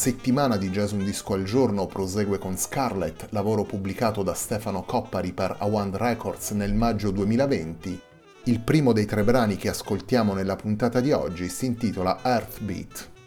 Settimana di Jazz Un Disco al Giorno prosegue con Scarlet, lavoro pubblicato da Stefano Coppari per Awand Records nel maggio 2020. Il primo dei tre brani che ascoltiamo nella puntata di oggi si intitola Earthbeat.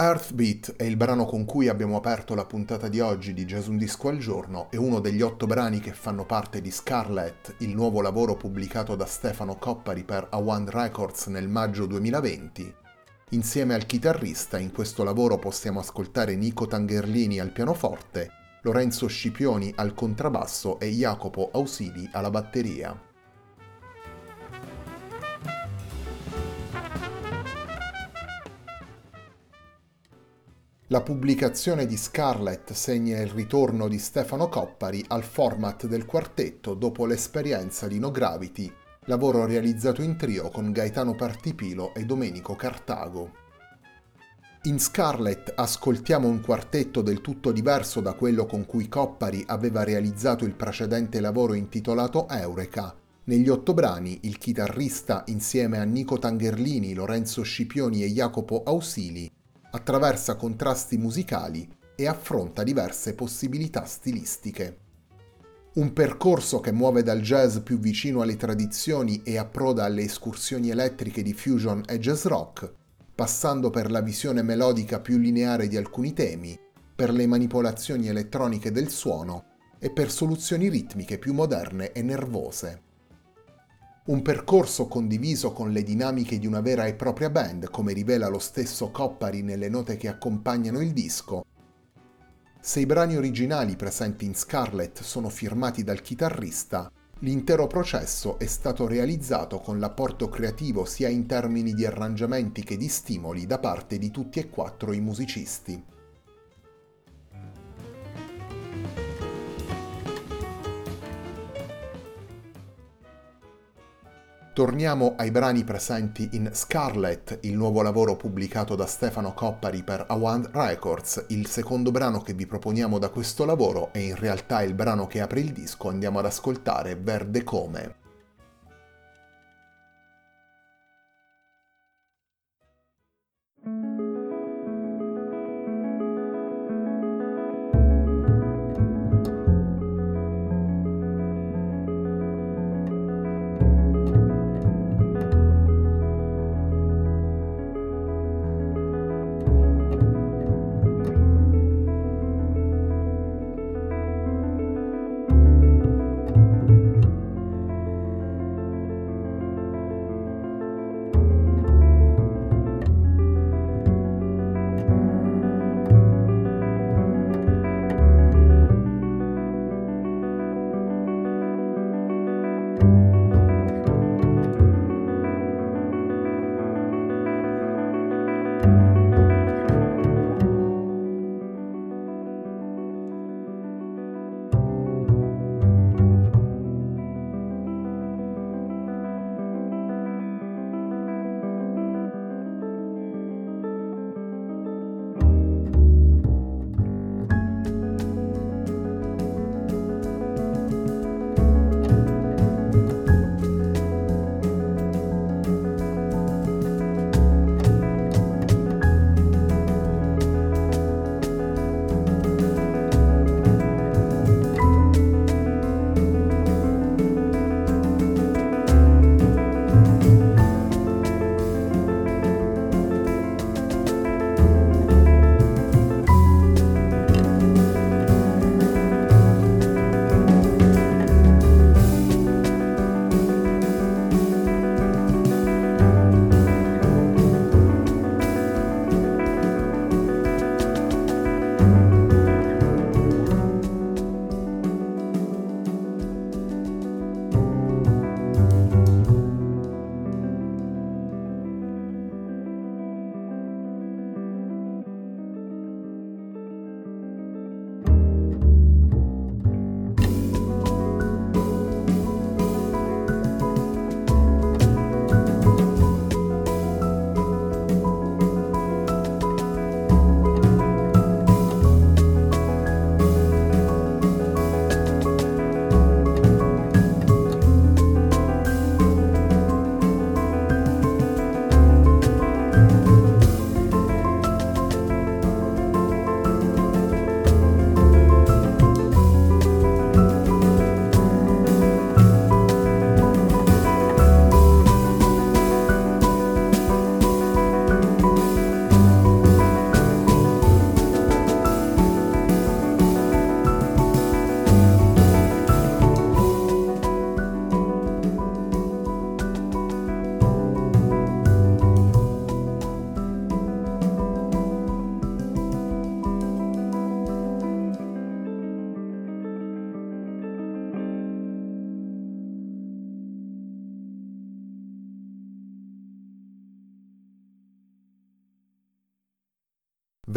Earthbeat è il brano con cui abbiamo aperto la puntata di oggi di Gesù un disco al giorno e uno degli otto brani che fanno parte di Scarlet, il nuovo lavoro pubblicato da Stefano Coppari per A1 Records nel maggio 2020. Insieme al chitarrista in questo lavoro possiamo ascoltare Nico Tangerlini al pianoforte, Lorenzo Scipioni al contrabbasso e Jacopo Ausili alla batteria. La pubblicazione di Scarlett segna il ritorno di Stefano Coppari al format del quartetto dopo l'esperienza di No Gravity, lavoro realizzato in trio con Gaetano Partipilo e Domenico Cartago. In Scarlett ascoltiamo un quartetto del tutto diverso da quello con cui Coppari aveva realizzato il precedente lavoro intitolato Eureka. Negli otto brani il chitarrista insieme a Nico Tangerlini, Lorenzo Scipioni e Jacopo Ausili attraversa contrasti musicali e affronta diverse possibilità stilistiche. Un percorso che muove dal jazz più vicino alle tradizioni e approda alle escursioni elettriche di fusion e jazz rock, passando per la visione melodica più lineare di alcuni temi, per le manipolazioni elettroniche del suono e per soluzioni ritmiche più moderne e nervose. Un percorso condiviso con le dinamiche di una vera e propria band, come rivela lo stesso Coppari nelle note che accompagnano il disco. Se i brani originali presenti in Scarlet sono firmati dal chitarrista, l'intero processo è stato realizzato con l'apporto creativo sia in termini di arrangiamenti che di stimoli da parte di tutti e quattro i musicisti. Torniamo ai brani presenti in Scarlet, il nuovo lavoro pubblicato da Stefano Coppari per A1 Records. Il secondo brano che vi proponiamo da questo lavoro è in realtà il brano che apre il disco, andiamo ad ascoltare Verde Come.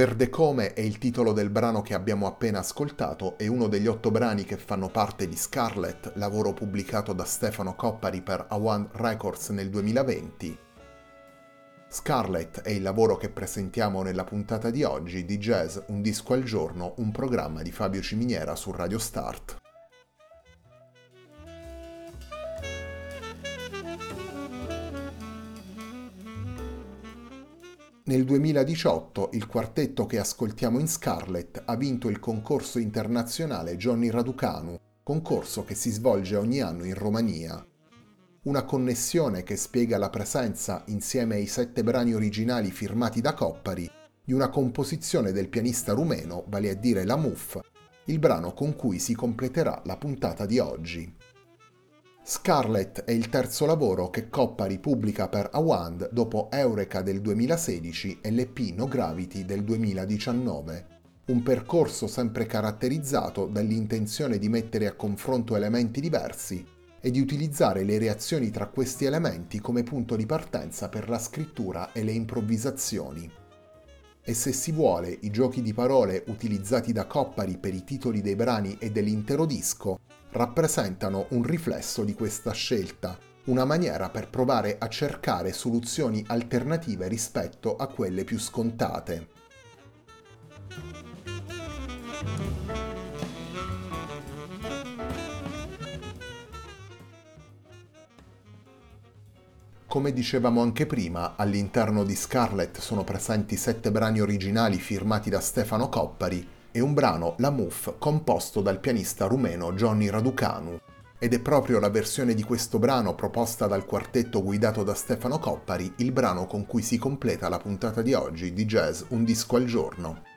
Verde Come è il titolo del brano che abbiamo appena ascoltato e uno degli otto brani che fanno parte di Scarlet, lavoro pubblicato da Stefano Coppari per A1 Records nel 2020. Scarlet è il lavoro che presentiamo nella puntata di oggi di Jazz Un disco al giorno, un programma di Fabio Ciminiera su Radio Start. Nel 2018 il quartetto che ascoltiamo in Scarlet ha vinto il concorso internazionale Johnny Raducanu, concorso che si svolge ogni anno in Romania. Una connessione che spiega la presenza, insieme ai sette brani originali firmati da Coppari, di una composizione del pianista rumeno, vale a dire la MUF, il brano con cui si completerà la puntata di oggi. Scarlet è il terzo lavoro che Coppari pubblica per Awand dopo Eureka del 2016 e l'EP No Gravity del 2019. Un percorso sempre caratterizzato dall'intenzione di mettere a confronto elementi diversi e di utilizzare le reazioni tra questi elementi come punto di partenza per la scrittura e le improvvisazioni. E se si vuole, i giochi di parole utilizzati da Coppari per i titoli dei brani e dell'intero disco rappresentano un riflesso di questa scelta, una maniera per provare a cercare soluzioni alternative rispetto a quelle più scontate. Come dicevamo anche prima, all'interno di Scarlet sono presenti sette brani originali firmati da Stefano Coppari e un brano, La Muf, composto dal pianista rumeno Johnny Raducanu. Ed è proprio la versione di questo brano proposta dal quartetto guidato da Stefano Coppari il brano con cui si completa la puntata di oggi di Jazz Un disco al giorno.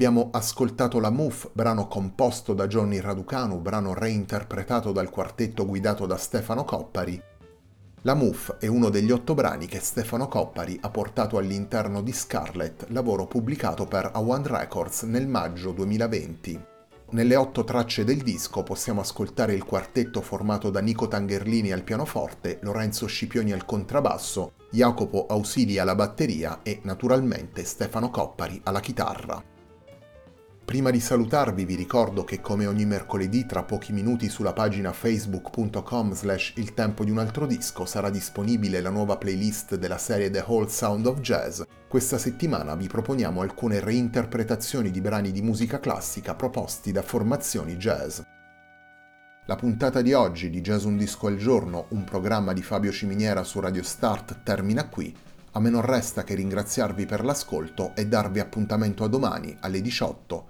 Abbiamo ascoltato La Move, brano composto da Johnny Raducanu, brano reinterpretato dal quartetto guidato da Stefano Coppari. La Move è uno degli otto brani che Stefano Coppari ha portato all'interno di Scarlet, lavoro pubblicato per A One Records nel maggio 2020. Nelle otto tracce del disco possiamo ascoltare il quartetto formato da Nico Tangerlini al pianoforte, Lorenzo Scipioni al contrabbasso, Jacopo Ausili alla batteria e naturalmente Stefano Coppari alla chitarra. Prima di salutarvi vi ricordo che come ogni mercoledì tra pochi minuti sulla pagina facebook.com slash il tempo di un altro disco sarà disponibile la nuova playlist della serie The Whole Sound of Jazz. Questa settimana vi proponiamo alcune reinterpretazioni di brani di musica classica proposti da formazioni jazz. La puntata di oggi di Jazz Un Disco al Giorno, un programma di Fabio Ciminiera su Radio Start, termina qui. A me non resta che ringraziarvi per l'ascolto e darvi appuntamento a domani alle 18